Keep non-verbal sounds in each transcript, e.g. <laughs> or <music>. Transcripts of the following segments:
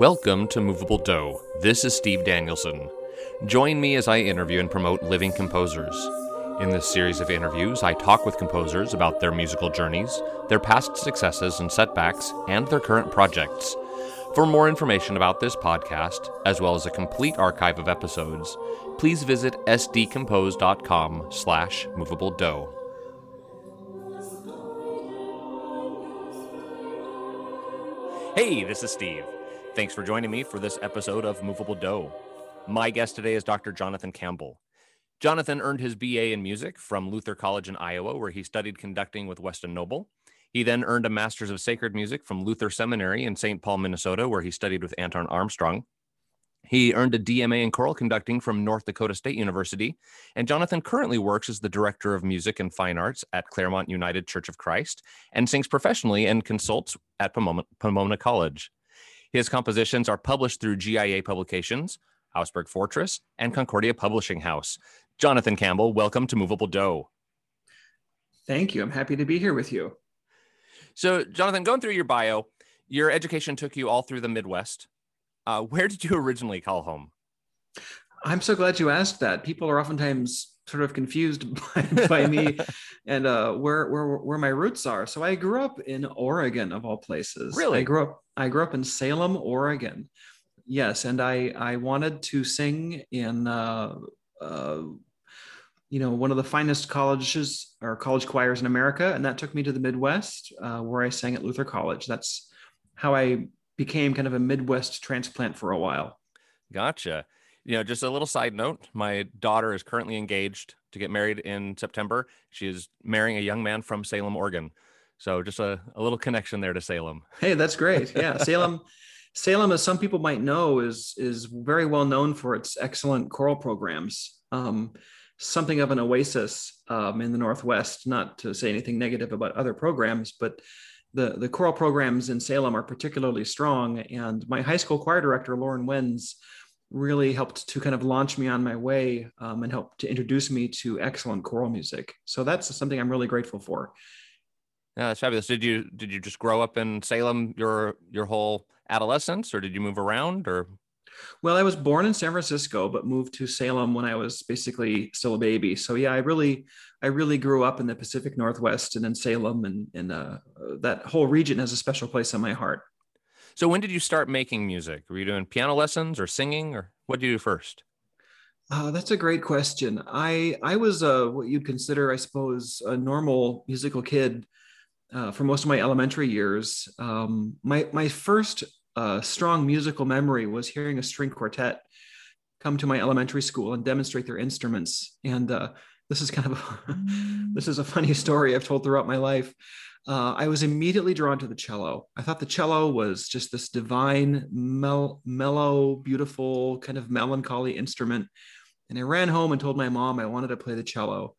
Welcome to Movable Do. This is Steve Danielson. Join me as I interview and promote living composers. In this series of interviews, I talk with composers about their musical journeys, their past successes and setbacks, and their current projects. For more information about this podcast, as well as a complete archive of episodes, please visit sdcompose.com slash movable do. Hey, this is Steve. Thanks for joining me for this episode of Movable Do. My guest today is Dr. Jonathan Campbell. Jonathan earned his BA in music from Luther College in Iowa, where he studied conducting with Weston Noble. He then earned a Master's of Sacred Music from Luther Seminary in St. Paul, Minnesota, where he studied with Anton Armstrong. He earned a DMA in choral conducting from North Dakota State University, and Jonathan currently works as the director of music and fine arts at Claremont United Church of Christ and sings professionally and consults at Pomona, Pomona College. His compositions are published through GIA Publications, Augsburg Fortress, and Concordia Publishing House. Jonathan Campbell, welcome to Movable Do. Thank you. I'm happy to be here with you. So, Jonathan, going through your bio, your education took you all through the Midwest. Uh, where did you originally call home? I'm so glad you asked that. People are oftentimes sort of confused <laughs> by, by me <laughs> and uh, where where where my roots are. So I grew up in Oregon, of all places. Really? I grew up I grew up in Salem, Oregon. Yes, and I I wanted to sing in uh, uh, you know one of the finest colleges or college choirs in America, and that took me to the Midwest, uh, where I sang at Luther College. That's how I became kind of a Midwest transplant for a while. Gotcha. You know, just a little side note my daughter is currently engaged to get married in September. She is marrying a young man from Salem, Oregon. So just a, a little connection there to Salem. <laughs> Hey, that's great. Yeah. Salem. Salem, as some people might know, is is very well known for its excellent choral programs. Um, something of an oasis um, in the Northwest. Not to say anything negative about other programs, but the the choral programs in Salem are particularly strong. And my high school choir director, Lauren Wenz, really helped to kind of launch me on my way um, and help to introduce me to excellent choral music. So that's something I'm really grateful for. Yeah, that's fabulous. Did you did you just grow up in Salem your your whole adolescence, or did you move around, or? Well, I was born in San Francisco, but moved to Salem when I was basically still a baby. So yeah, I really I really grew up in the Pacific Northwest and in Salem, and and uh, that whole region has a special place in my heart. So when did you start making music? Were you doing piano lessons or singing, or what did you do first? Uh, that's a great question. I I was uh, what you'd consider, I suppose, a normal musical kid uh, for most of my elementary years. Um, my my first uh, strong musical memory was hearing a string quartet come to my elementary school and demonstrate their instruments, and uh, this is kind of a, <laughs> this is a funny story I've told throughout my life. Uh, I was immediately drawn to the cello. I thought the cello was just this divine, mel- mellow, beautiful, kind of melancholy instrument. And I ran home and told my mom I wanted to play the cello.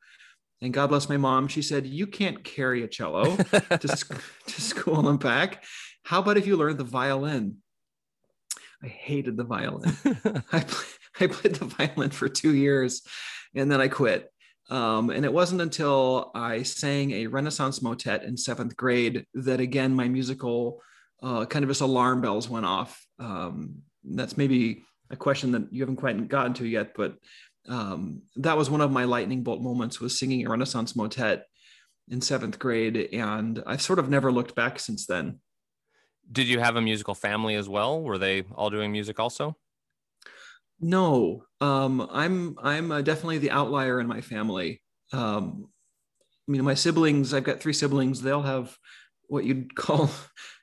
And God bless my mom, she said, You can't carry a cello <laughs> to, to school and back. How about if you learn the violin? I hated the violin. <laughs> I, play, I played the violin for two years and then I quit. Um, and it wasn't until I sang a Renaissance motet in seventh grade that again my musical uh, kind of just alarm bells went off. Um, that's maybe a question that you haven't quite gotten to yet, but um, that was one of my lightning bolt moments was singing a Renaissance motet in seventh grade, and I've sort of never looked back since then. Did you have a musical family as well? Were they all doing music also? No, um, I'm I'm uh, definitely the outlier in my family. Um, I mean, my siblings. I've got three siblings. They all have what you'd <laughs> call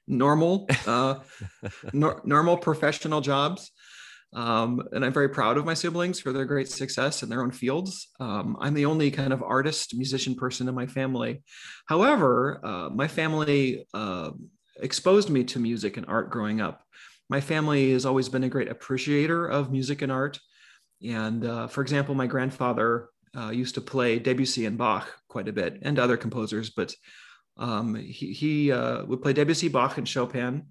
normal, uh, <laughs> nor- normal professional jobs. Um, and I'm very proud of my siblings for their great success in their own fields. Um, I'm the only kind of artist, musician person in my family. However, uh, my family uh, exposed me to music and art growing up my family has always been a great appreciator of music and art. And uh, for example, my grandfather uh, used to play Debussy and Bach quite a bit, and other composers, but um, he, he uh, would play Debussy, Bach, and Chopin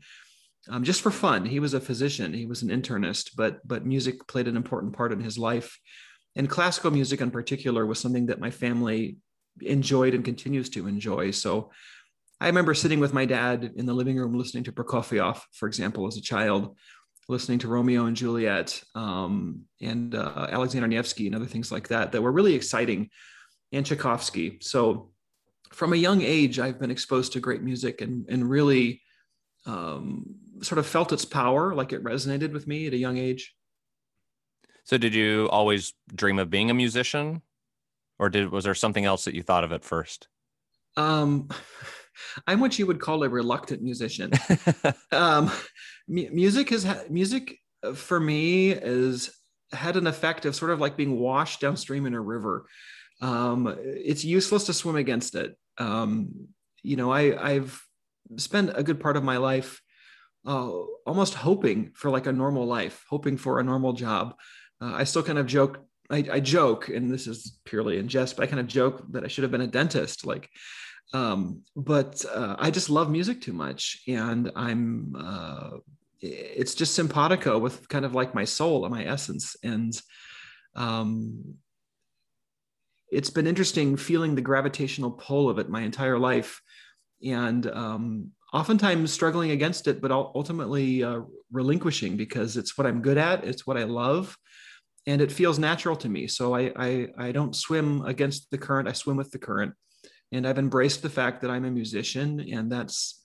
um, just for fun. He was a physician, he was an internist, but but music played an important part in his life. And classical music in particular was something that my family enjoyed and continues to enjoy. So I remember sitting with my dad in the living room listening to Prokofiev, for example, as a child. listening to Romeo and Juliet um, and uh, Alexander Nevsky and other things like that that were really exciting, and Tchaikovsky. So from a young age, I've been exposed to great music and and really um, sort of felt its power, like it resonated with me at a young age. So did you always dream of being a musician, or did was there something else that you thought of at first? Um, I'm what you would call a reluctant musician. <laughs> um, m- music has ha- music uh, for me is had an effect of sort of like being washed downstream in a river. Um, it's useless to swim against it. Um, you know, I, I've spent a good part of my life uh, almost hoping for like a normal life, hoping for a normal job. Uh, I still kind of joke. I, I, joke, and this is purely in jest, but I kind of joke that I should have been a dentist. Like, um, but uh, I just love music too much, and I'm. Uh, it's just simpatico with kind of like my soul and my essence, and um, it's been interesting feeling the gravitational pull of it my entire life, and um, oftentimes struggling against it, but ultimately uh, relinquishing because it's what I'm good at, it's what I love, and it feels natural to me. So I, I I don't swim against the current; I swim with the current and I've embraced the fact that I'm a musician, and that's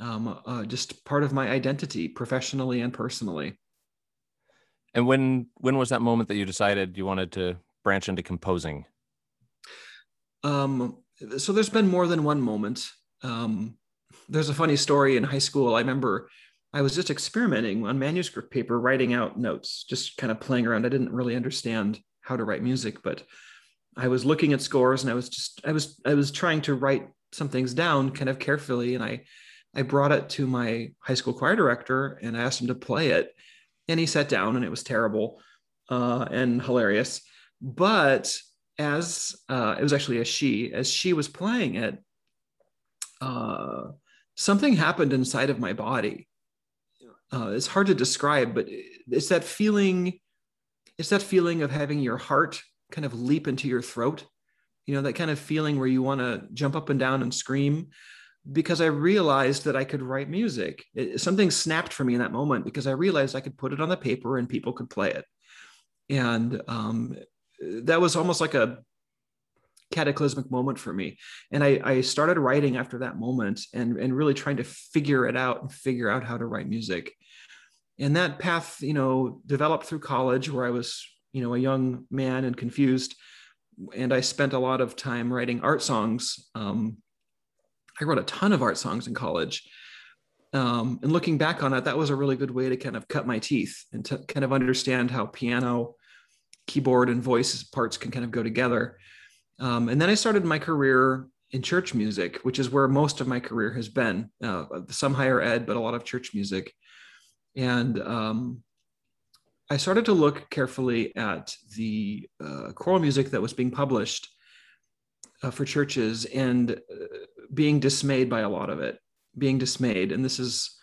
um, uh, just part of my identity, professionally and personally. And when when was that moment that you decided you wanted to branch into composing? Um, so there's been more than one moment. Um, there's a funny story in high school. I remember I was just experimenting on manuscript paper, writing out notes, just kind of playing around. I didn't really understand how to write music, but I was looking at scores and I was just I was I was trying to write some things down kind of carefully. And I I brought it to my high school choir director and I asked him to play it. And he sat down and it was terrible uh, and hilarious. But as uh, it was actually a she as she was playing it uh, something happened inside of my body. Uh, it's hard to describe but it's that feeling it's that feeling of having your heart kind of leap into your throat you know that kind of feeling where you want to jump up and down and scream because i realized that i could write music. It, something snapped for me in that moment because i realized i could put it on the paper and people could play it. And um, that was almost like a cataclysmic moment for me. And I, I started writing after that moment and, and really trying to figure it out and figure out how to write music. And that path you know developed through college where i was you know a young man and confused. And i spent a lot of time writing art songs. Um, i wrote a ton of art songs in college. Um, and looking back on it that was a really good way to kind of cut my teeth and to kind of understand how piano keyboard and voice parts can kind of go together. Um, and then i started my career in church music which is where most of my career has been uh, some higher ed but a lot of church music. And um, I started to look carefully at the uh, choral music that was being published uh, for churches and uh, being dismayed by a lot of it, being dismayed. And this is,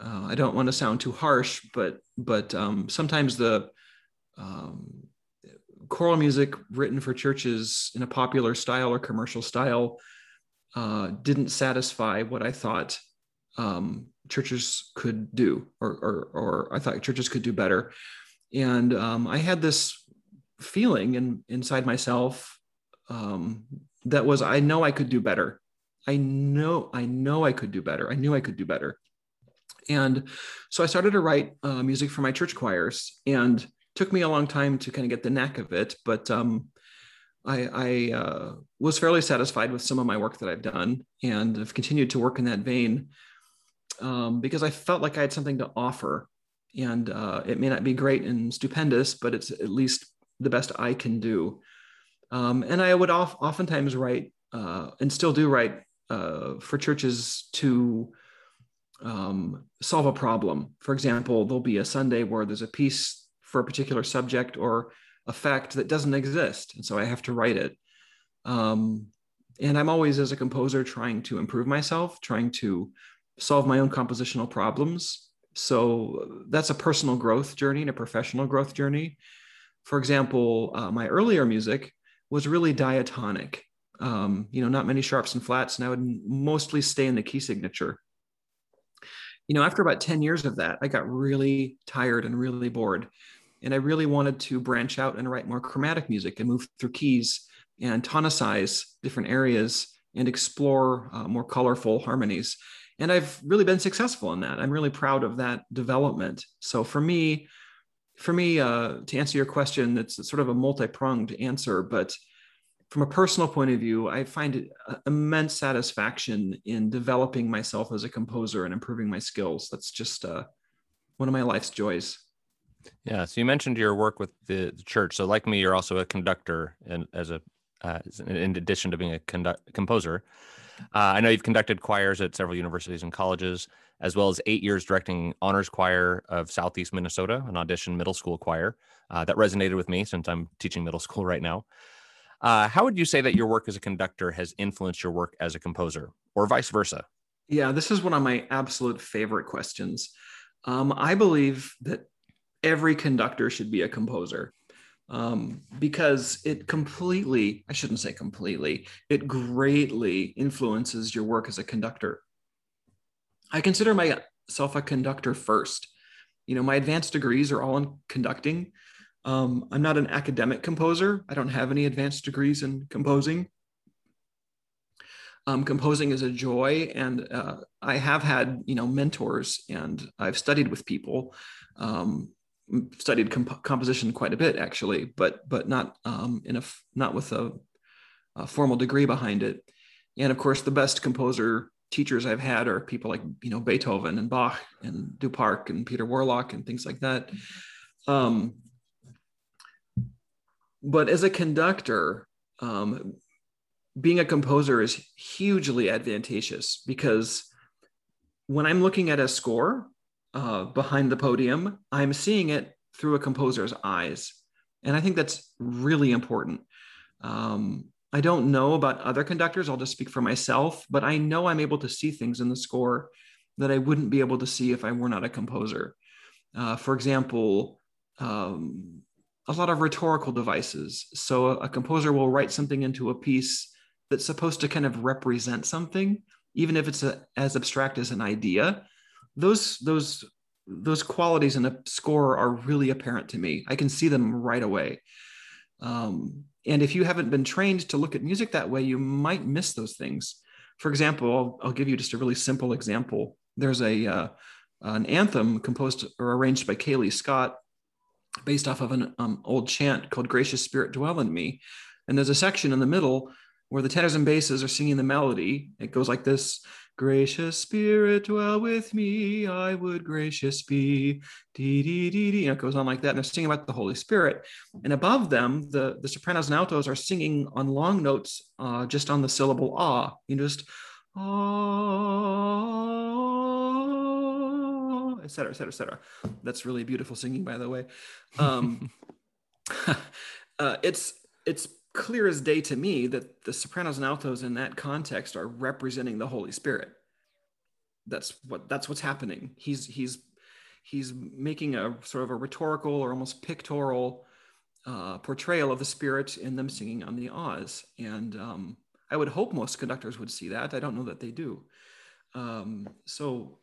uh, I don't want to sound too harsh, but but um, sometimes the um, choral music written for churches in a popular style or commercial style uh, didn't satisfy what I thought um, churches could do, or, or, or I thought churches could do better and um, I had this feeling in, inside myself um, that was I know I could do better. I know I know I could do better. I knew I could do better. And so I started to write uh, music for my church choirs, and took me a long time to kind of get the knack of it. But um, I, I uh, was fairly satisfied with some of my work that I've done, and have continued to work in that vein um, because I felt like I had something to offer and uh, it may not be great and stupendous, but it's at least the best I can do. Um, and I would oft, oftentimes write uh, and still do write uh, for churches to um, solve a problem. For example, there'll be a Sunday where there's a piece for a particular subject or a fact that doesn't exist, and so I have to write it. Um, and I'm always, as a composer, trying to improve myself, trying to solve my own compositional problems so that's a personal growth journey and a professional growth journey. For example, uh, my earlier music was really diatonic. Um, you know, not many sharps and flats, and I would mostly stay in the key signature. you know, after about 10 years of that, I got really tired and really bored. And I really wanted to branch out and write more chromatic music and move through keys and tonicize different areas and explore uh, more colorful harmonies. And I've really been successful in that. I'm really proud of that development. So for me, for me, uh, to answer your question, it's sort of a multi-pronged answer, but from a personal point of view, I find immense satisfaction in developing myself as a composer and improving my skills. That's just uh, one of my life's joys. Yeah. So you mentioned your work with the, the church. So like me, you're also a conductor and as a uh, in addition to being a conduct, composer. Uh, I know you've conducted choirs at several universities and colleges, as well as eight years directing honors choir of Southeast Minnesota, an audition middle school choir. Uh, that resonated with me since I'm teaching middle <laughs> school right now. Uh, how would you say that your work as a conductor has influenced your work as a composer, or vice versa? Yeah, this is one of my absolute favorite questions. Um, I believe that every conductor should be a composer um, because it completely, I shouldn't say completely, it greatly influences your work as a conductor. I consider myself a conductor first. You know, my advanced degrees are all in conducting. Um, I'm not an academic composer. I don't have any advanced degrees in composing. Um, composing is a joy, and uh, I have had you know mentors, and I've studied with people. Um, studied comp- composition quite a bit actually, but but not um, in a not with a, a formal degree behind it. And of course, the best composer teachers I've had are people like you know Beethoven and Bach and Duparc and Peter Warlock and things like that. Um, but as a conductor, um, being a composer is hugely advantageous because when I'm looking at a score uh, behind the podium, I'm seeing it through a composer's eyes. And I think that's really important. Um, I don't know about other conductors, I'll just speak for myself, but I know I'm able to see things in the score that I wouldn't be able to see if I were not a composer. Uh, for example, um, a lot of rhetorical devices. So a, a composer will write something into a piece that's supposed to kind of represent something, even if it's a, as abstract as an idea. Those those those qualities in a score are really apparent to me. I can see them right away. Um, and if you haven't been trained to look at music that way, you might miss those things. For example, I'll, I'll give you just a really simple example. There's a uh, an anthem composed or arranged by K. Lee Scott based off of an um, old chant called Gracious Spirit Dwell in Me. And there's a section in the middle where the tenors and basses are singing the melody. It goes like this Gracious Spirit dwell with me, I would gracious be. Dee, dee, dee, dee. And it goes on like that. And they're singing about the Holy Spirit. And above them, the, the sopranos and altos are singing on long notes uh, just on the syllable ah. You know, just ah et cetera, et cetera, et cetera. That's really beautiful singing, by the way. Um, <laughs> uh, it's it's clear as day to me that the sopranos and altos in that context are representing the Holy Spirit. That's what that's what's happening. He's he's he's making a sort of a rhetorical or almost pictorial uh, portrayal of the Spirit in them singing on the Oz. And um, I would hope most conductors would see that. I don't know that they do. Um, so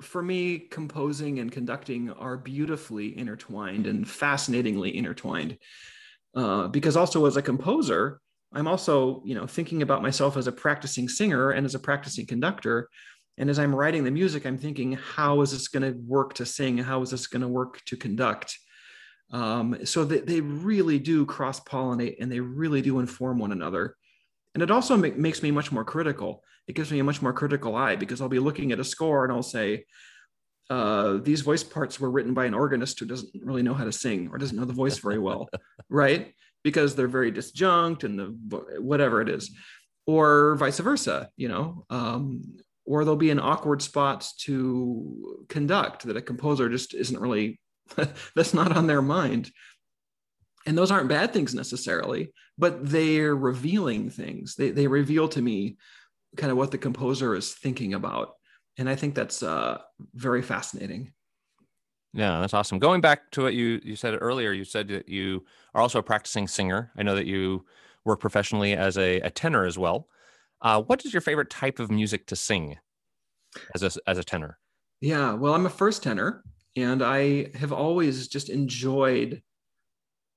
for me, composing and conducting are beautifully intertwined and fascinatingly intertwined. Uh, because also as a composer, I'm also, you know, thinking about myself as a practicing singer and as a practicing conductor. And as I'm writing the music, I'm thinking, how is this going to work to sing? How is this going to work to conduct? Um, so that they really do cross pollinate and they really do inform one another. And it also make, makes me much more critical. It gives me a much more critical eye because I'll be looking at a score and I'll say, uh, these voice parts were written by an organist who doesn't really know how to sing or doesn't know the voice very well, <laughs> right? Because they're very disjunct and the whatever it is, or vice versa, you know. Um, or there'll be an awkward spot to conduct that a composer just isn't really <laughs> that's not on their mind and those aren't bad things necessarily but they're revealing things they, they reveal to me kind of what the composer is thinking about and i think that's uh, very fascinating yeah that's awesome going back to what you you said earlier you said that you are also a practicing singer i know that you work professionally as a, a tenor as well uh, what is your favorite type of music to sing as a, as a tenor Yeah, well, I'm a first tenor, and I have always just enjoyed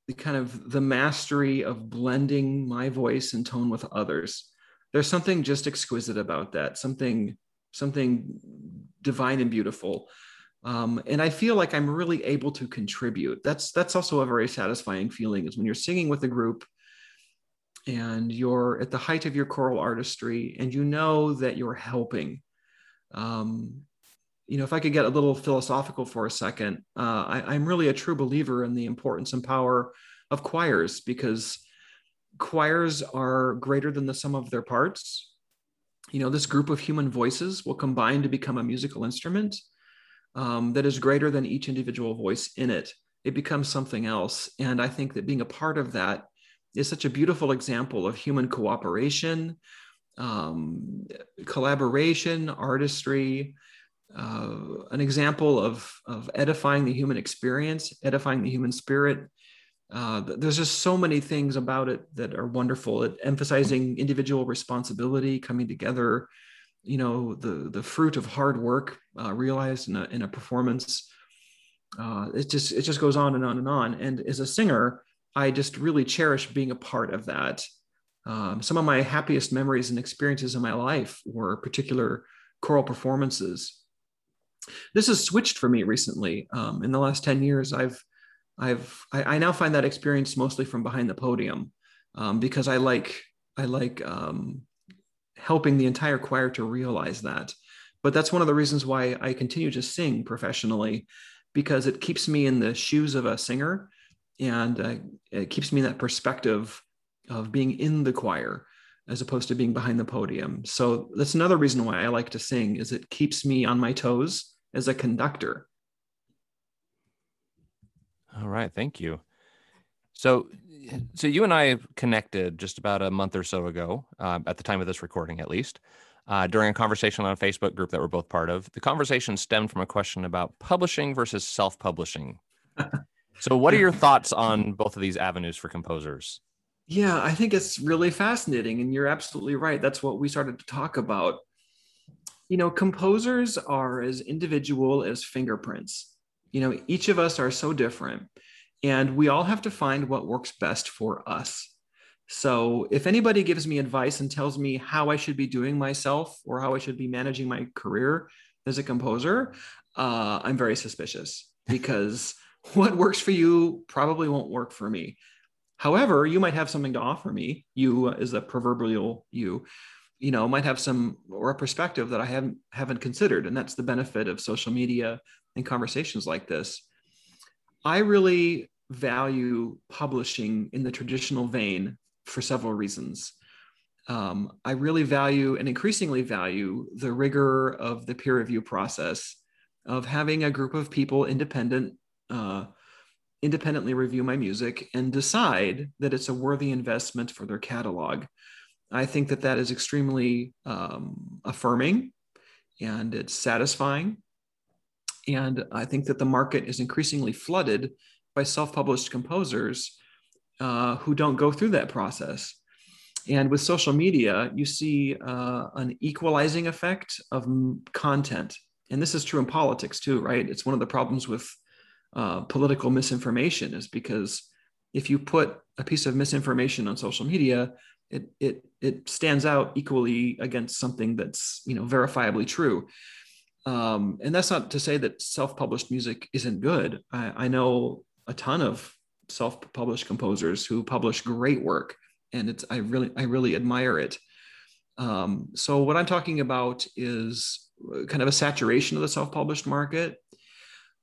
the kind of the mastery of blending my voice and tone with others. There's something just exquisite about that. Something something divine and beautiful. Um, and I feel like I'm really able to contribute. That's that's also a very satisfying feeling is when you're singing with a group and you're at the height of your choral artistry and you know that you're helping. Um, you know, if I could get a little philosophical for a second, uh, I, I'm really a true believer in the importance and power of choirs because choirs are greater than the sum of their parts. You know, this group of human voices will combine to become a musical instrument um, that is greater than each individual voice in it. It becomes something else. And I think that being a part of that is such a beautiful example of human cooperation, um, collaboration, artistry, uh, an example of, of edifying the human experience, edifying the human spirit. Uh, there's just so many things about it that are wonderful. It emphasizing individual responsibility, coming together, you know, the the fruit of hard work uh, realized in a in a performance. Uh, it just it just goes on and on and on. And as a singer, I just really cherish being a part of that. Um, some of my happiest memories and experiences in my life were particular choral performances. This has switched for me recently. Um, in the last 10 years, I've, I've, I, I, now find that experience mostly from behind the podium um, because I like, I like um, helping the entire choir to realize that. But that's one of the reasons why I continue to sing professionally because it keeps me in the shoes of a singer and uh, it keeps me in that perspective of being in the choir as opposed to being behind the podium so that's another reason why i like to sing is it keeps me on my toes as a conductor all right thank you so so you and i connected just about a month or so ago uh, at the time of this recording at least uh, during a conversation on a facebook group that we're both part of the conversation stemmed from a question about publishing versus self-publishing <laughs> So, what are your thoughts on both of these avenues for composers? Yeah, I think it's really fascinating. And you're absolutely right. That's what we started to talk about. You know, composers are as individual as fingerprints. You know, each of us are so different, and we all have to find what works best for us. So, if anybody gives me advice and tells me how I should be doing myself or how I should be managing my career as a composer, uh, I'm very suspicious <laughs> because what works for you probably won't work for me. However, you might have something to offer me. You is a proverbial you, you know, might have some or a perspective that I haven't haven't considered, and that's the benefit of social media and conversations like this. I really value publishing in the traditional vein for several reasons. Um, I really value and increasingly value the rigor of the peer review process of having a group of people independent uh, independently review my music and decide that it's a worthy investment for their catalog. I think that that is extremely um, affirming and it's satisfying. And I think that the market is increasingly flooded by self published composers uh, who don't go through that process. And with social media, you see uh, an equalizing effect of content. And this is true in politics too, right? It's one of the problems with uh, political misinformation is because if you put a piece of misinformation on social media, it it it stands out equally against something that's you know verifiably true. Um, and that's not to say that self-published music isn't good. I, I know a ton of self-published composers who publish great work, and it's I really I really admire it. Um, so what I'm talking about is kind of a saturation of the self-published market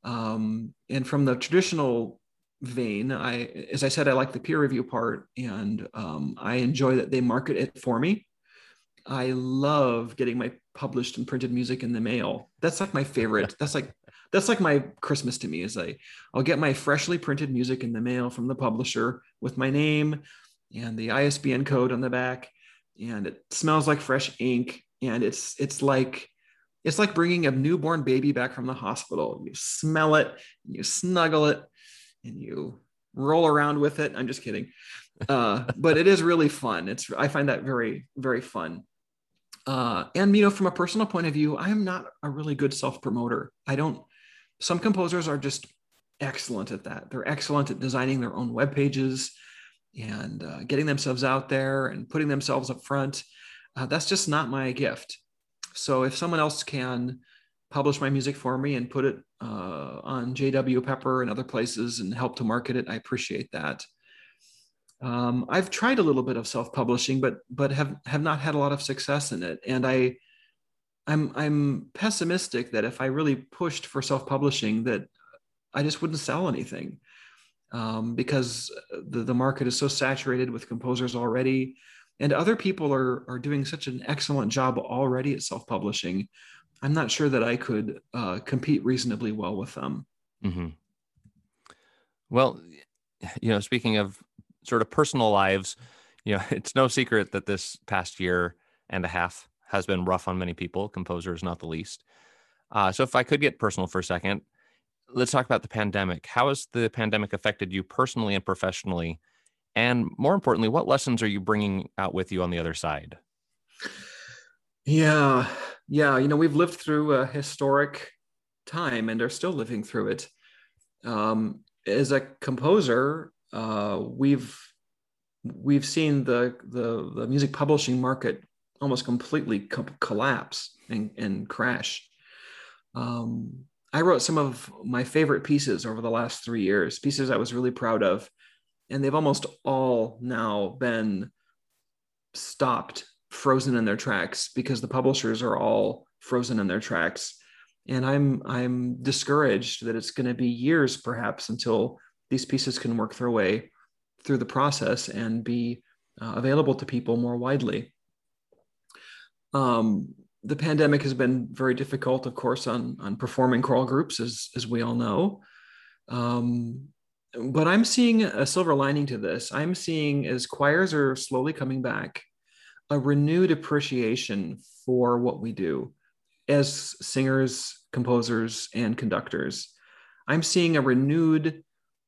um, and from the traditional vein, I, as I said, I like the peer review part, and um, I enjoy that they market it for me. I love getting my published and printed music in the mail. That's like my favorite. <laughs> That's like that's like my Christmas to me. Is I I'll get my freshly printed music in the mail from the publisher with my name and the ISBN code on the back, and it smells like fresh ink, and it's it's like it's like bringing a newborn baby back from the hospital. You smell it, you snuggle it, and you roll around with it. I'm just kidding. Uh, but it is really fun. It's I find that very, very fun. Uh, and you know, from a personal point of view, I am not a really good self promoter. I don't. Some composers are just excellent at that. They're excellent at designing their own web pages and uh, getting themselves out there and putting themselves up front. Uh, that's just not my gift. So if someone else can publish my music for me and put it uh, on JW Pepper and other places and help to market it, I appreciate that. Um, I've tried a little bit of self-publishing, but but have have not had a lot of success in it. And I, I'm I'm pessimistic that if I really pushed for self-publishing, that I just wouldn't sell anything um, because the, the market is so saturated with composers already. And other people are, are doing such an excellent job already at self publishing. I'm not sure that I could uh, compete reasonably well with them. Mm-hmm. Well, you know, speaking of sort of personal lives, you know, <laughs> it's no secret that this past year and a half has been rough on many people, composers not the least. Uh, so, if I could get personal for a second, let's talk about the pandemic. How has the pandemic affected you personally and professionally? And more importantly, what lessons are you bringing out with you on the other side? Yeah, yeah. You know, we've lived through a historic time and are still living through it. Um, as a composer, uh, we've we've seen the, the the music publishing market almost completely co- collapse and, and crash. Um, I wrote some of my favorite pieces over the last three years, pieces I was really proud of, and they've almost all now been stopped, frozen in their tracks because the publishers are all frozen in their tracks. And I'm I'm discouraged that it's going to be years perhaps until these pieces can work their way through the process and be uh, available to people more widely. Um, the pandemic has been very difficult, of course, on on performing choral groups, as as we all know. Um, but I'm seeing a silver lining to this. I'm seeing as choirs are slowly coming back, a renewed appreciation for what we do as singers, composers, and conductors. I'm seeing a renewed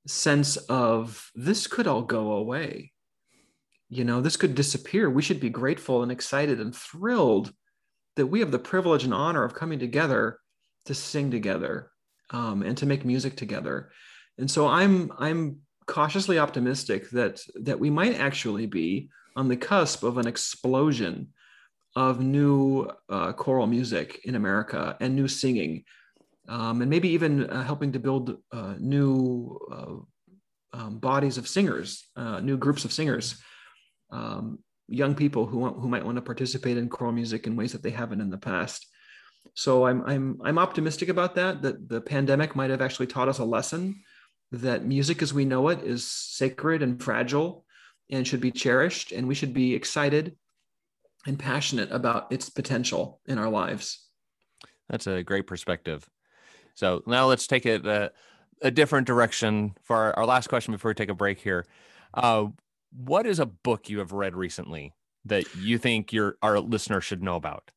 sense of this could all go away. You know, this could disappear. We should be grateful and excited and thrilled that we have the privilege and honor of coming together to sing together um, and to make music together. And so I'm I'm cautiously optimistic that that we might actually be on the cusp of an explosion of new uh, choral music in America and new singing, um, and maybe even uh, helping to build uh, new uh, um, bodies of singers, uh, new groups of singers. Um, young people who want, who might want to participate in choral music in ways that they haven't in the past. So I'm I'm I'm optimistic about that. That the pandemic might have actually taught us a lesson that music as we know it is sacred and fragile and should be cherished, and we should be excited and passionate about its potential in our lives. That's a great perspective. So now let's take it a, a different direction for our, our, last question before we take a break here. Uh, what is a book you have read recently that you think your our listener should know about?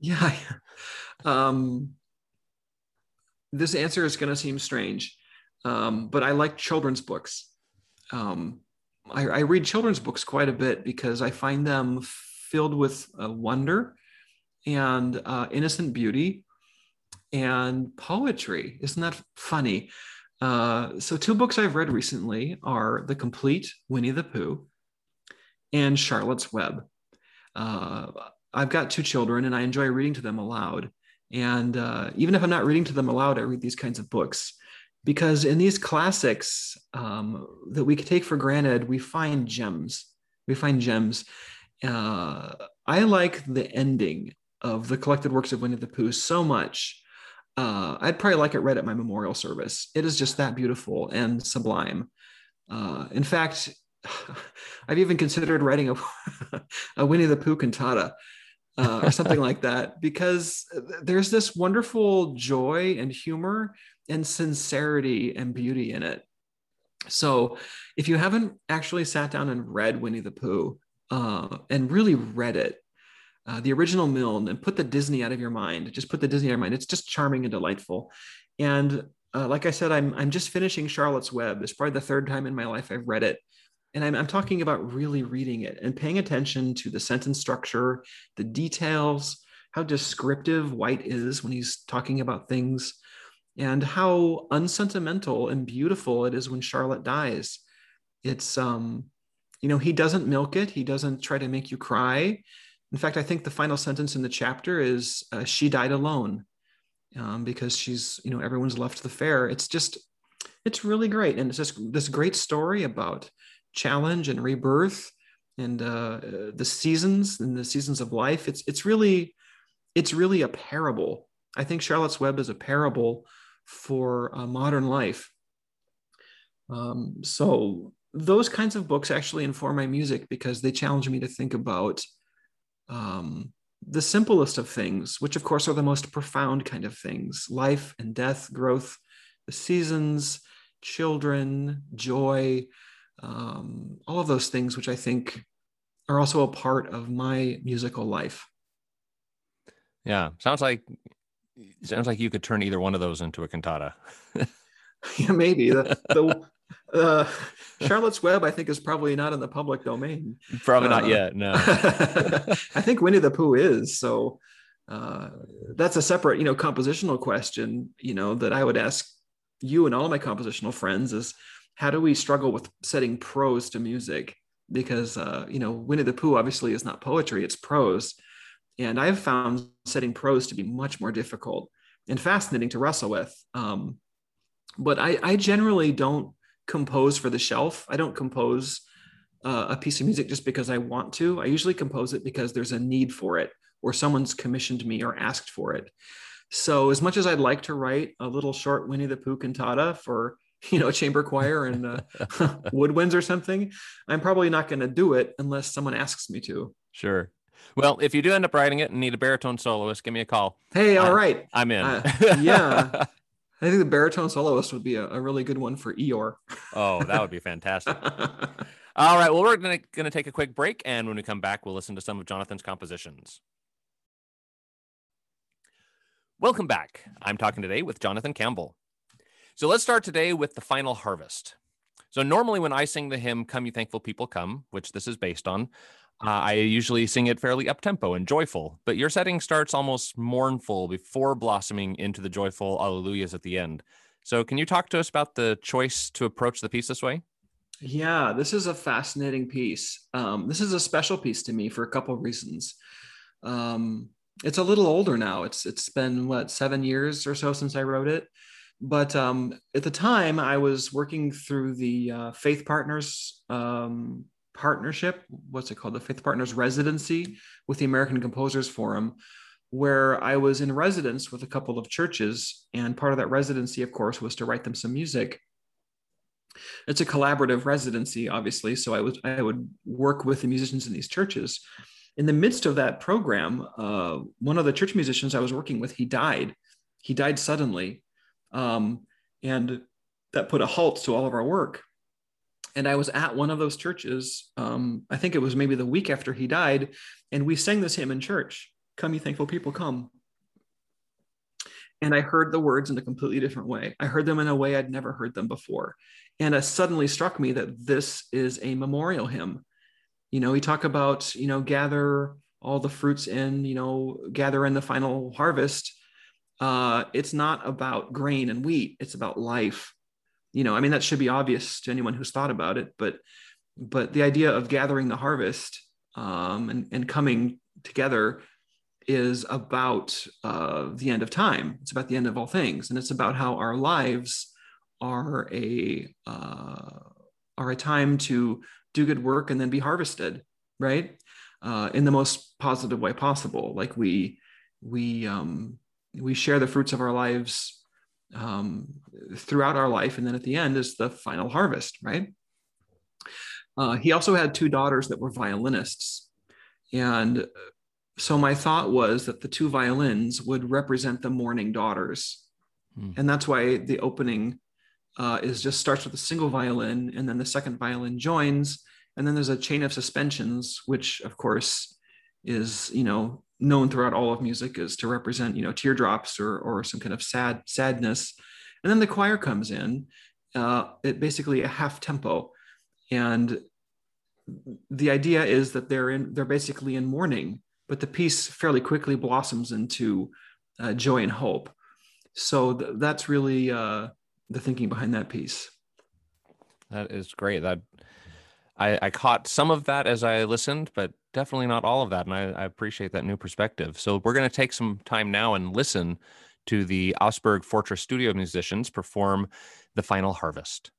Yeah. Um, this answer is going to seem strange, um, but I like children's books. Um, I, I, read children's books quite a bit because I find them filled with uh, wonder and uh, innocent beauty and poetry. Isn't that funny? Uh, so, two books I've read recently are The Complete Winnie the Pooh and Charlotte's Web. Uh, I've got two children and I enjoy reading to them aloud. And uh, even if I'm not reading to them aloud, I read these kinds of books because in these classics um, that we take for granted, we find gems. We find gems. Uh, I like the ending of the collected works of Winnie the Pooh so much uh, I'd probably like it read at my memorial service. It is just that beautiful and sublime. Uh, in fact, <laughs> I've even considered writing a, <laughs> a Winnie the Pooh cantata uh, or something like that <laughs> because there's this wonderful joy and humor and sincerity and beauty in it. So, if you haven't actually sat down and read Winnie the Pooh uh, and really read it, uh, the original Milne and put the Disney out of your mind. Just put the Disney out of your mind. It's just charming and delightful. And uh, like I said, I'm I'm just finishing Charlotte's Web. It's probably the third time in my life I've read it, and I'm, I'm talking about really reading it and paying attention to the sentence structure, the details, how descriptive White is when he's talking about things, and how unsentimental and beautiful it is when Charlotte dies. It's um, you know, he doesn't milk it. He doesn't try to make you cry. In fact, I think the final sentence in the chapter is uh, "She died alone," um, because she's you know everyone's left the fair. It's just it's really great, and it's just this great story about challenge and rebirth and uh, the seasons and the seasons of life. It's it's really it's really a parable. I think Charlotte's Web is a parable for uh, modern life. Um, so those kinds of books actually inform my music because they challenge me to think about um, the simplest of things, which of course are the most profound kind of things life and death, growth, the seasons, children, joy, um, all of those things, which I think are also a part of my musical life. Yeah, sounds like sounds like you could turn either one of those into a cantata. <laughs> <laughs> yeah, maybe the the <laughs> uh, Charlotte's Web, I think, is probably not in the public domain. Probably not uh, yet. No, <laughs> I think Winnie the Pooh is. So uh, that's a separate, you know, compositional question. You know, that I would ask you and all my compositional friends is how do we struggle with setting prose to music? Because uh, you know, Winnie the Pooh obviously is not poetry; it's prose, and I've found setting prose to be much more difficult and fascinating to wrestle with. Um, but I, I generally don't compose for the shelf. I don't compose uh, a piece of music just because I want to. I usually compose it because there's a need for it or someone's commissioned me or asked for it. So as much as I'd like to write a little short Winnie the Pooh cantata for <laughs> you know chamber choir and uh, <laughs> woodwinds or something, I'm probably not going to do it unless someone asks me to. Sure. Well, if you do end up writing it and need a baritone soloist, give me a call. Hey, all right, I'm in. Uh, yeah, <laughs> I think the baritone soloist would be a, a really good one for Eeyore. oh, that would be fantastic. <laughs> All right. Well, we're going to take a quick break. And when we come back, we'll listen to some of Jonathan's compositions. Welcome back. I'm talking today with Jonathan Campbell. So let's start today with the final harvest. So normally when I sing the hymn, Come You Thankful People Come, which this is based on, uh, I usually sing it fairly up tempo and joyful, but your setting starts almost mournful before blossoming into the joyful alleluias at the end. So, can you talk to us about the choice to approach the piece this way? Yeah, this is a fascinating piece. Um, this is a special piece to me for a couple of reasons. Um, it's a little older now. It's it's been what seven years or so since I wrote it, but um, at the time I was working through the uh, Faith Partners um, partnership, what's it called? The Faith Partners residency with the American Composers Forum, where I was in residence with a couple of churches. And part of that residency, of course, was to write them some music. It's a collaborative residency, obviously. So I would I would work with the musicians in these churches. In the midst of that program, uh, one of the church musicians I was working with, he died. He died suddenly, um, and that put a halt to all of our work and I was at one of those churches. Um, I think it was maybe the week after he died, and we sang this hymn in church. Come, you thankful people, come. And I heard the words in a completely different way. I heard them in a way I'd never heard them before. And it suddenly struck me that this is a memorial hymn. You know, we talk about, you know, gather all the fruits in, you know, gather in the final harvest. Uh, it's not about grain and wheat, it's about life you know i mean that should be obvious to anyone who's thought about it but but the idea of gathering the harvest um, and, and coming together is about uh, the end of time. It's about the end of all things and it's about how our lives are a uh, are a time to do good work and then be harvested right? Uh, in the most positive way possible. Like we we um, we share the fruits of our lives um, throughout our life. And then at the end is the final harvest, right? Uh, he also had two daughters that were violinists. And so my thought was that the two violins would represent the mourning daughters. Hmm. And that's why the opening uh, is just starts with a single violin and then the second violin joins. And then there's a chain of suspensions, which of course is, you know, known throughout all of music is to represent you know teardrops or or some kind of sad sadness and then the choir comes in uh, at basically a half tempo and the idea is that they're in they're basically in mourning, but the piece fairly quickly blossoms into uh, joy and hope. So th- that's really uh, the thinking behind that piece. That is great. That I, I caught some of that as I listened, but definitely not all of that. And I, I appreciate that new perspective. So we're going to take some time now and listen to the Augsburg Fortress Studio musicians perform The Final Harvest.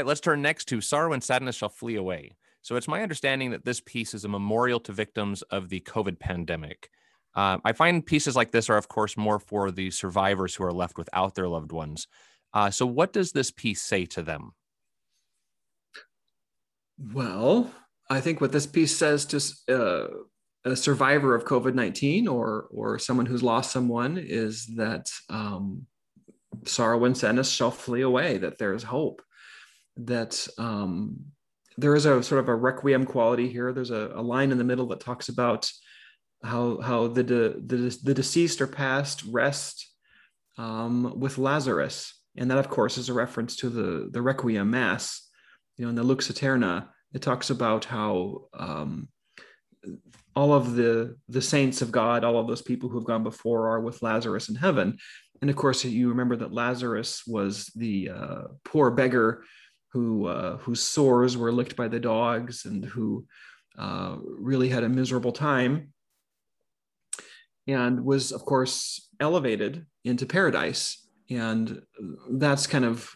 Right, let's turn next to Sorrow and Sadness Shall Flee Away. So it's my understanding that this piece is a memorial to victims of the COVID pandemic. Uh, I find pieces like this are, of course, more for the survivors who are left without their loved ones. Uh, so, what does this piece say to them? Well, I think what this piece says to uh, a survivor of COVID nineteen or or someone who's lost someone is that um, sorrow and sadness shall flee away. That there is hope. That um, there is a sort of a requiem quality here. There's a, a line in the middle that talks about how how the de, the, the deceased are past rest um, with Lazarus, and that of course is a reference to the the Requiem Mass. You know, in the Lux Aeterna, it talks about how um, all of the the saints of God, all of those people who have gone before, are with Lazarus in heaven. And of course, you remember that Lazarus was the uh, poor beggar who uh, whose sores were licked by the dogs and who uh, really had a miserable time and was of course elevated into paradise. And that's kind of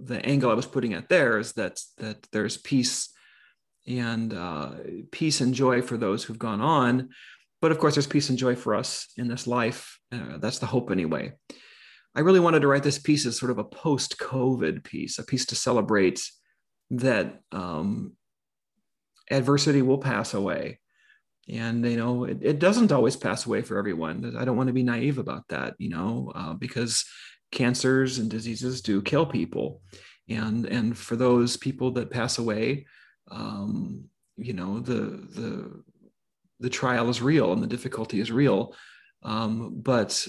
the angle i was putting at there is that that there's peace and uh, peace and joy for those who've gone on. But of course there's peace and joy for us in this life. Uh, that's the hope anyway i really wanted to write this piece as sort of a post-covid piece a piece to celebrate that um, adversity will pass away. And you know it, it, doesn't always pass away for everyone. I don't want to be naive about that you know uh, because cancers and diseases do kill people. And and for those people that pass away um, you know the the the trial is real and the difficulty is real. Um, but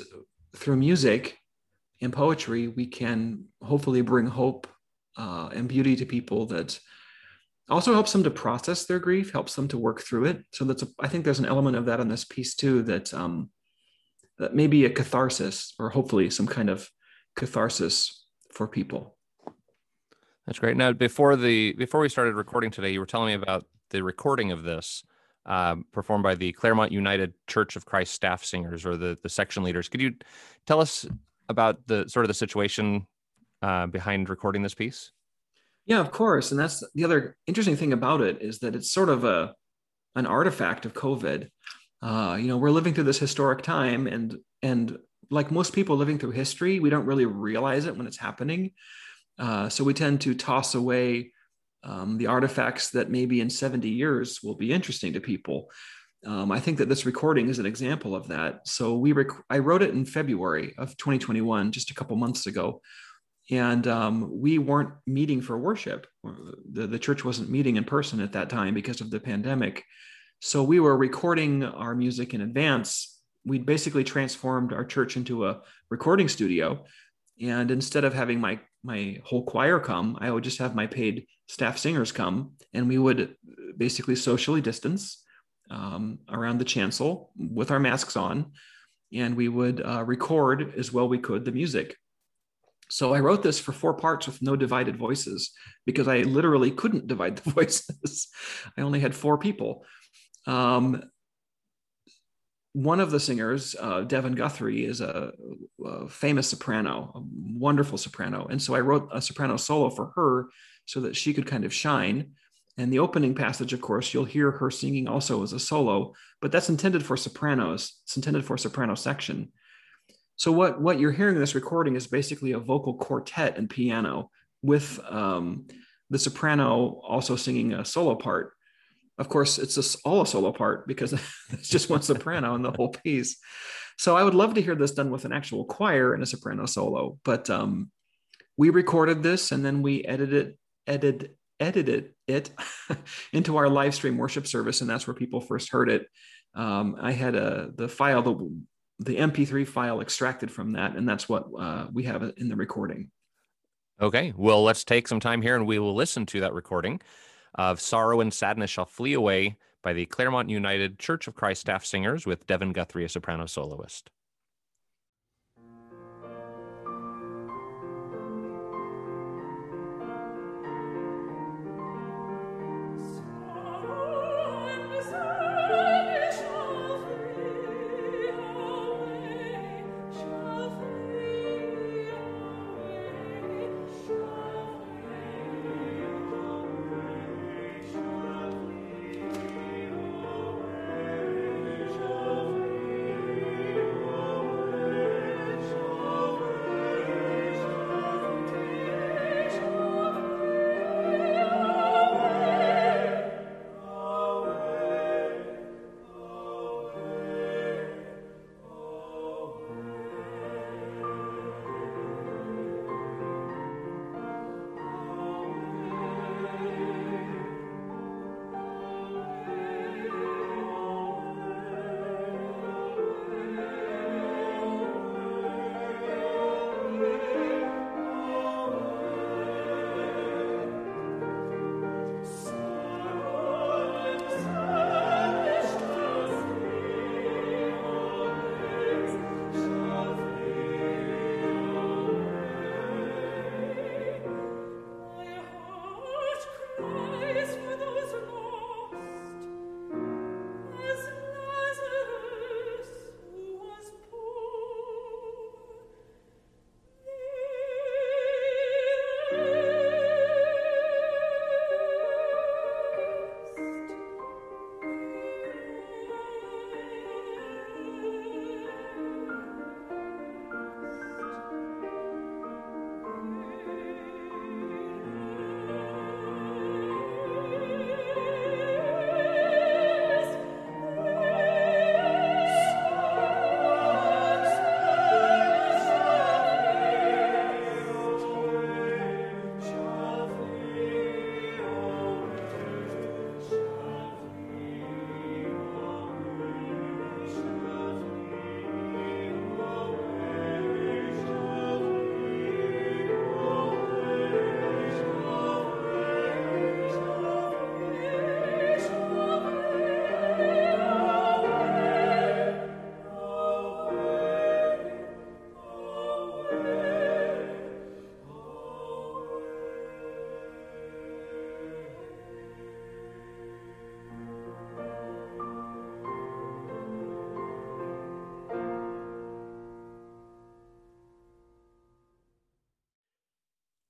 through music and poetry we can hopefully bring hope uh, and beauty to people that also helps them to process their grief helps them to work through it. So that's a, i think there's an element of that on this piece too that um that may be a catharsis or hopefully some kind of catharsis for people. That's great. Now before the before we started recording today you were telling me about the recording of this um, performed by the claremont united church of christ staff singers or the the section leaders. Could you tell us about the sort of the situation uh, behind recording this piece yeah, of course. And that's the other interesting thing about it is that it's sort of a an artifact of COVID. Uh, you know, we're living through this historic time, and and like most people living through history, we don't really realize it when it's happening. Uh, so we tend to toss away um, the artifacts that maybe in 70 years will be interesting to people. Um, I think that this recording is an example of that. So we rec- I wrote it in February of 2021, just a couple months ago and um, we weren't meeting for worship. The, the church wasn't meeting in person at that time because of the pandemic. So we were recording our music in advance. We'd basically transformed our church into a recording studio. And instead of having my my whole choir come, I would just have my paid staff singers come, and we would basically socially distance um, around the chancel with our masks on, and we would uh, record as well we could the music so I wrote this for four parts with no divided voices because I literally couldn't divide the <laughs> voices. I only had four people. Um, one of the singers, uh, Devin Guthrie, is a, a, famous soprano, a wonderful soprano. And so I wrote a soprano solo for her so that she could kind of shine. And the opening passage, of course, you'll hear her singing also as a solo, but that's intended for sopranos. It's intended for soprano section. So what what you're hearing in this recording is basically a vocal quartet and piano with um, the soprano also singing a solo part. Of course, it's a, all a solo part because <laughs> it's just one soprano in the whole piece. So I would love to hear this done with an actual choir and a soprano solo. But um, we recorded this and then we edited edited edited it <laughs> into our live stream worship service, and that's where people first heard it. Um, I had a the file the the MP3 file extracted from that, and that's what uh, we have in the recording. Okay, well, let's take some time here and we will listen to that recording of Sorrow and Sadness Shall Flee Away by the Claremont United Church of Christ staff singers with Devin Guthrie, a soprano soloist.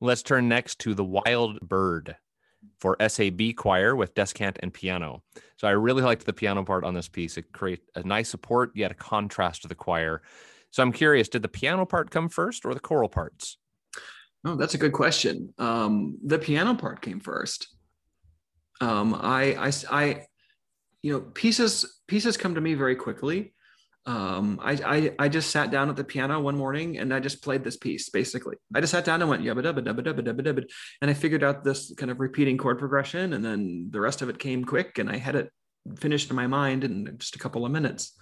Let's turn next to The Wild Bird for SAB choir with descant and piano. So I really liked the piano part on this piece. It creates a nice support yet a contrast to the choir. So I'm curious, did the piano part come first or the choral parts? Oh, that's a good question. Um, the piano part came first. Um, I, I, I, you know, pieces pieces come to me very quickly. Um, I, I, I just sat down at the piano one morning and I just played this piece. Basically, I just sat down and went yabba dabba dabba dabba dabba dabba, and I figured out this kind of repeating chord progression, and then the rest of it came quick, and I had it finished in my mind in just a couple of minutes.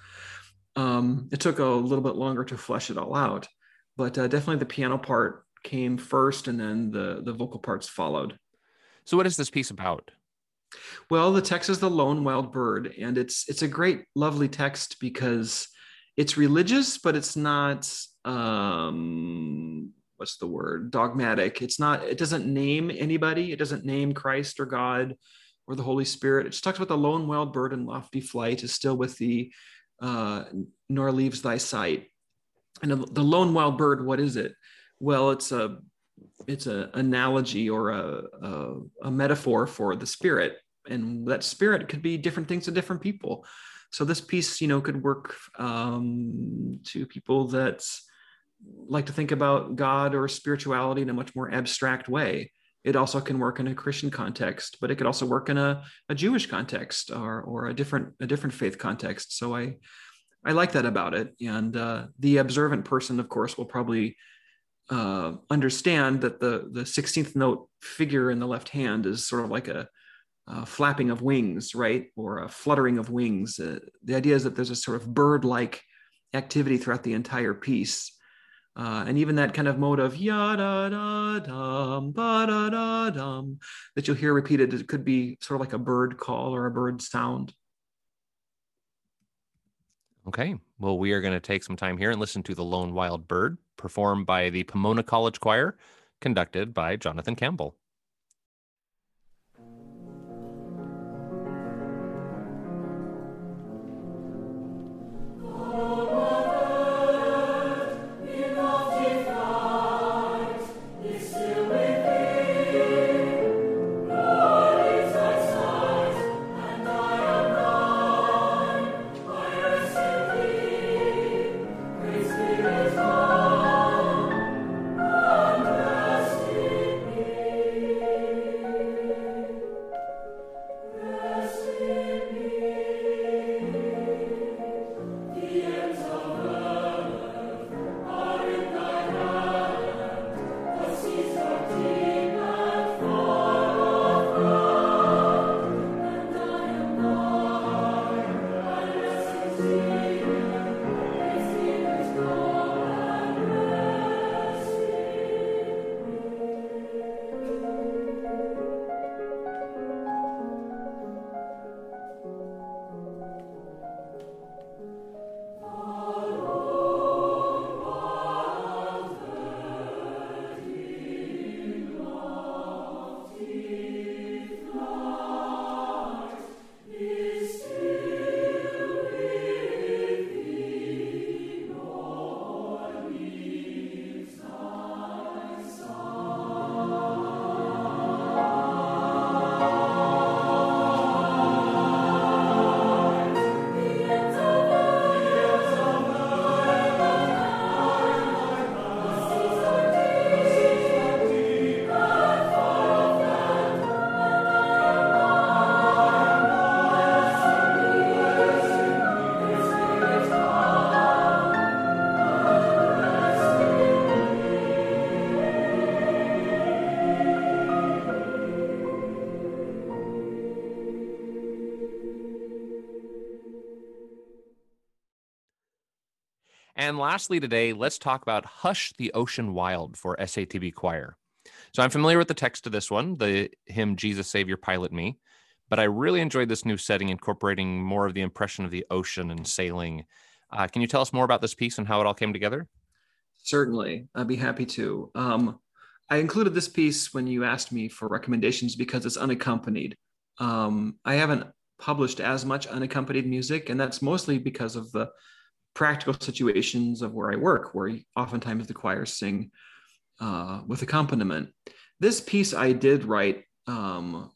Um, it took a little bit longer to flesh it all out, but uh, definitely the piano part came first, and then the the vocal parts followed. So, what is this piece about? Well, the text is the lone wild bird, and it's it's a great, lovely text because it's religious, but it's not um, what's the word dogmatic. It's not. It doesn't name anybody. It doesn't name Christ or God or the Holy Spirit. It just talks about the lone wild bird in lofty flight is still with thee, uh, nor leaves thy sight. And the lone wild bird, what is it? Well, it's a it's an analogy or a, a, a, metaphor for the spirit and that spirit could be different things to different people so this piece you know could work um, to people that like to think about god or spirituality in a much more abstract way. It also can work in a christian context but it could also work in a, a jewish context or, or a different a different faith context. So i i like that about it. And uh, the observant person of course will probably uh, understand that the the 16th note figure in the left hand is sort of like a, a flapping of wings, right, or a fluttering of wings. Uh, the idea is that there's a sort of bird-like activity throughout the entire piece. Uh, and even that kind of mode of ya da da dum ba da da dum that you'll hear repeated, it could be sort of like a bird call or a bird sound. Okay, well, we are going to take some time here and listen to The Lone Wild Bird, performed by the Pomona College Choir, conducted by Jonathan Campbell. And lastly, today, let's talk about Hush the Ocean Wild for SATB Choir. So I'm familiar with the text of this one, the hymn Jesus Savior Pilot Me, but I really enjoyed this new setting, incorporating more of the impression of the ocean and sailing. Uh, can you tell us more about this piece and how it all came together? Certainly, I'd be happy to. Um, I included this piece when you asked me for recommendations because it's unaccompanied. Um, I haven't published as much unaccompanied music, and that's mostly because of the practical situations of where I work, where oftentimes the choirs sing uh, with accompaniment. this piece I did write um,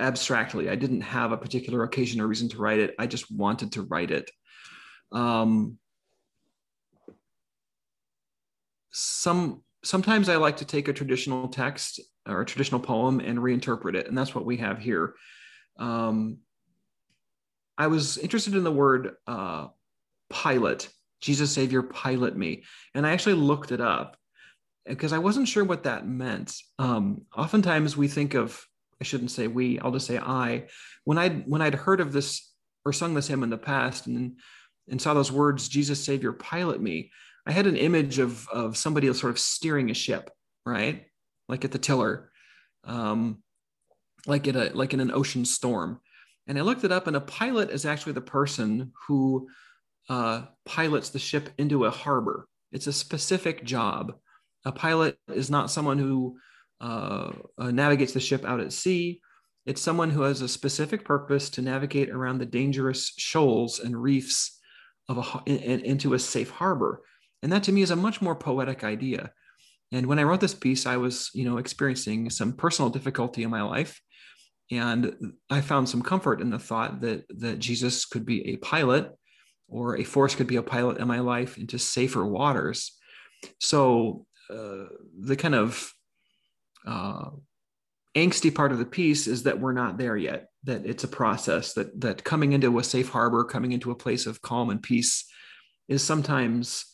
abstractly. I didn't have a particular occasion or reason to write it. I just wanted to write it. Um, some sometimes I like to take a traditional text or a traditional poem and reinterpret it, and that's what we have here. Um, I was interested in the word uh, pilot. Jesus Savior, pilot me, and I actually looked it up because I wasn't sure what that meant. Um, oftentimes we think of I shouldn't say we, I'll just say I. When I'd when I'd heard of this or sung this hymn in the past and and saw those words, Jesus Savior, pilot me, I had an image of of somebody sort of steering a ship, right? Like at the tiller, um, like at a like in an ocean storm. And I looked it up, and a pilot is actually the person who uh, pilots the ship into a harbor. It's a specific job. A pilot is not someone who uh, uh, navigates the ship out at sea. It's someone who has a specific purpose to navigate around the dangerous shoals and reefs of a, in, into a safe harbor. And that to me is a much more poetic idea. And when I wrote this piece, I was, you know, experiencing some personal difficulty in my life. And I found some comfort in the thought that, that Jesus could be a pilot or a force could be a pilot in my life into safer waters. So uh, the kind of uh, angsty part of the piece is that we're not there yet that it's a process that that coming into a safe harbor coming into a place of calm and peace is sometimes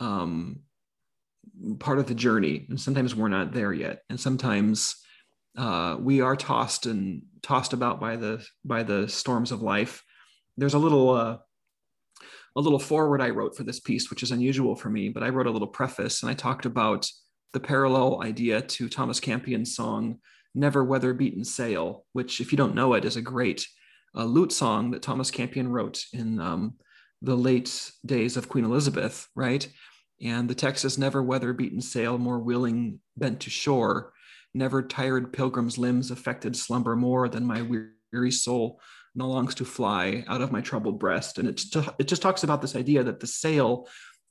um, part of the journey and sometimes we're not there yet and sometimes uh, we are tossed and tossed about by the by the storms of life there's a little uh, a little forward i wrote for this piece which is unusual for me but i wrote a little preface and i talked about the parallel idea to Thomas Campion's song Never Weather Beaten Sail, which, if you don't know it, is a great uh, lute song that Thomas Campion wrote in um, the late days of Queen Elizabeth, right? And the text is Never weather beaten sail, more willing bent to shore. Never tired pilgrim's limbs affected slumber more than my weary soul no longs to fly out of my troubled breast. And it, it just talks about this idea that the sail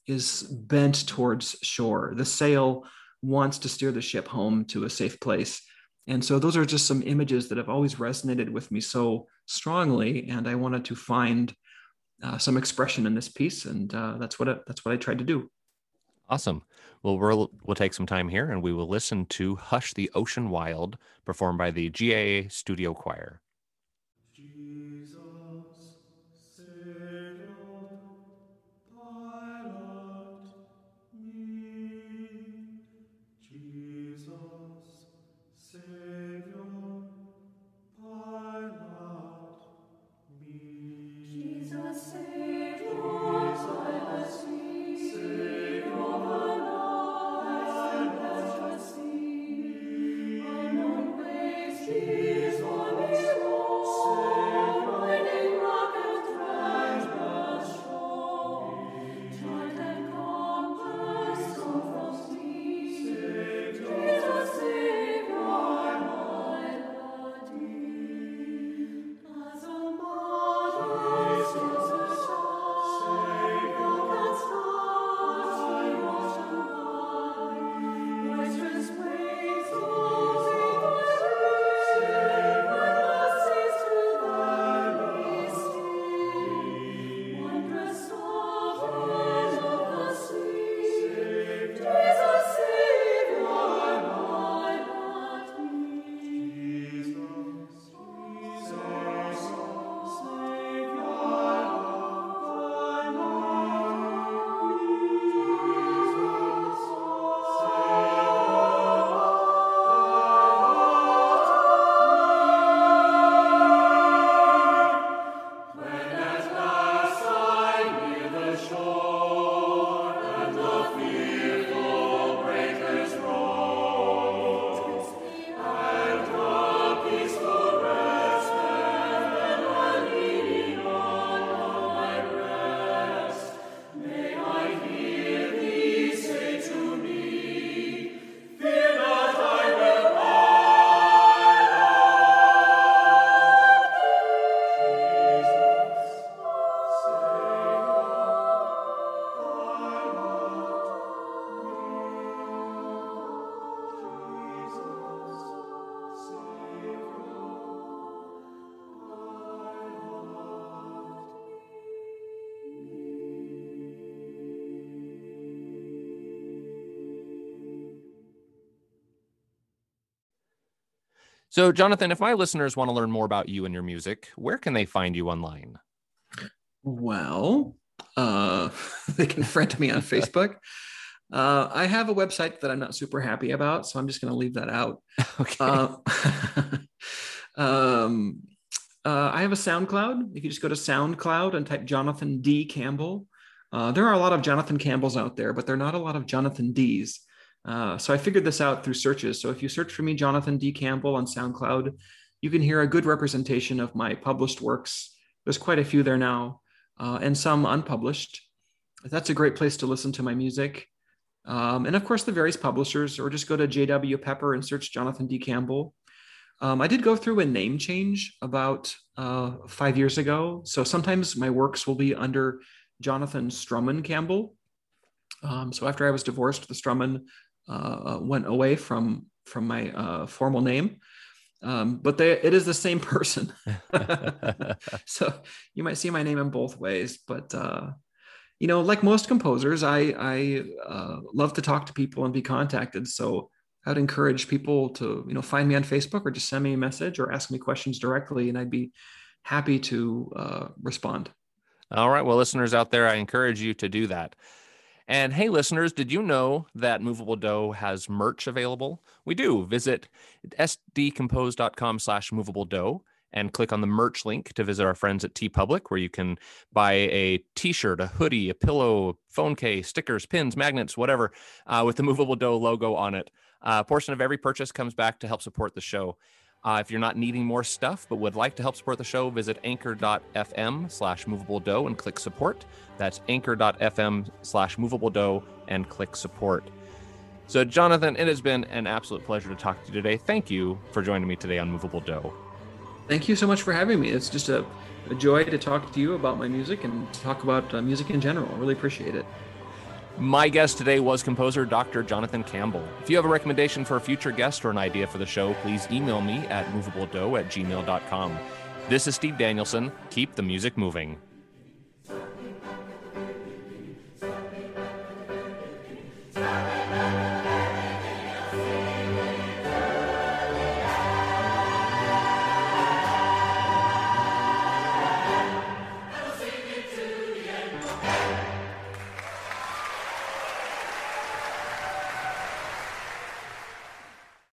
is bent towards shore. The sail wants to steer the ship home to a safe place. And so those are just some images that have always resonated with me so strongly. And I wanted to find uh, some expression in this piece. And uh, that's what I, that's what I tried to do. Awesome. Well, we'll we'll take some time here and we will listen to Hush the Ocean Wild performed by the GIA Studio Choir. So, Jonathan, if my listeners want to learn more about you and your music, where can they find you online? Well, uh, <laughs> they can friend me on Facebook. Uh, I have a website that I'm not super happy about, so I'm just going to leave that out. <laughs> Okay. Uh, <laughs> um, uh, I have a SoundCloud. If you just go to SoundCloud and type Jonathan D. Campbell, uh, there are a lot of Jonathan Campbells out there, but there are not a lot of Jonathan D's. Uh, so I figured this out through searches. So if you search for me, Jonathan D. Campbell on SoundCloud, you can hear a good representation of my published works. There's quite a few there now, uh, and some unpublished. That's a great place to listen to my music. Um, and of course, the various publishers, or just go to JW Pepper and search Jonathan D. Campbell. Um, I did go through a name change about uh, five years ago. So sometimes my works will be under Jonathan Strumman Campbell. Um, so after I was divorced, the Strumman uh, went away from from my uh, formal name. Um, but they, it is the same <laughs> person. <laughs> so you might see my name in both ways. But uh, you know, like most composers, I I uh, love to talk to people and be contacted. So I'd encourage people to you know find me on Facebook or just send me a message or ask me questions directly, and I'd be happy to uh, respond. All right. Well, listeners out there, I encourage you to do that. And hey, listeners, did you know that Movable Do has merch available? We do. Visit sdcompose.com slash movable do and click on the merch link to visit our friends at TeePublic, where you can buy a t-shirt, a hoodie, a pillow, phone case, stickers, pins, magnets, whatever, uh, with the Movable Do logo on it. Uh, a portion of every purchase comes back to help support the show. Uh, if you're not needing more stuff but would like to help support the show, visit anchor.fm slash movable do and click support. That's anchor.fm slash movable do and click support. So, Jonathan, it has been an absolute pleasure to talk to you today. Thank you for joining me today on Movable Do. Thank you so much for having me. It's just a, a joy to talk to you about my music and talk about uh, music in general. I really appreciate it. My guest today was composer Dr. Jonathan Campbell. If you have a recommendation for a future guest or an idea for the show, please email me at movabledo at gmail.com. This is Steve Danielson. Keep the music moving.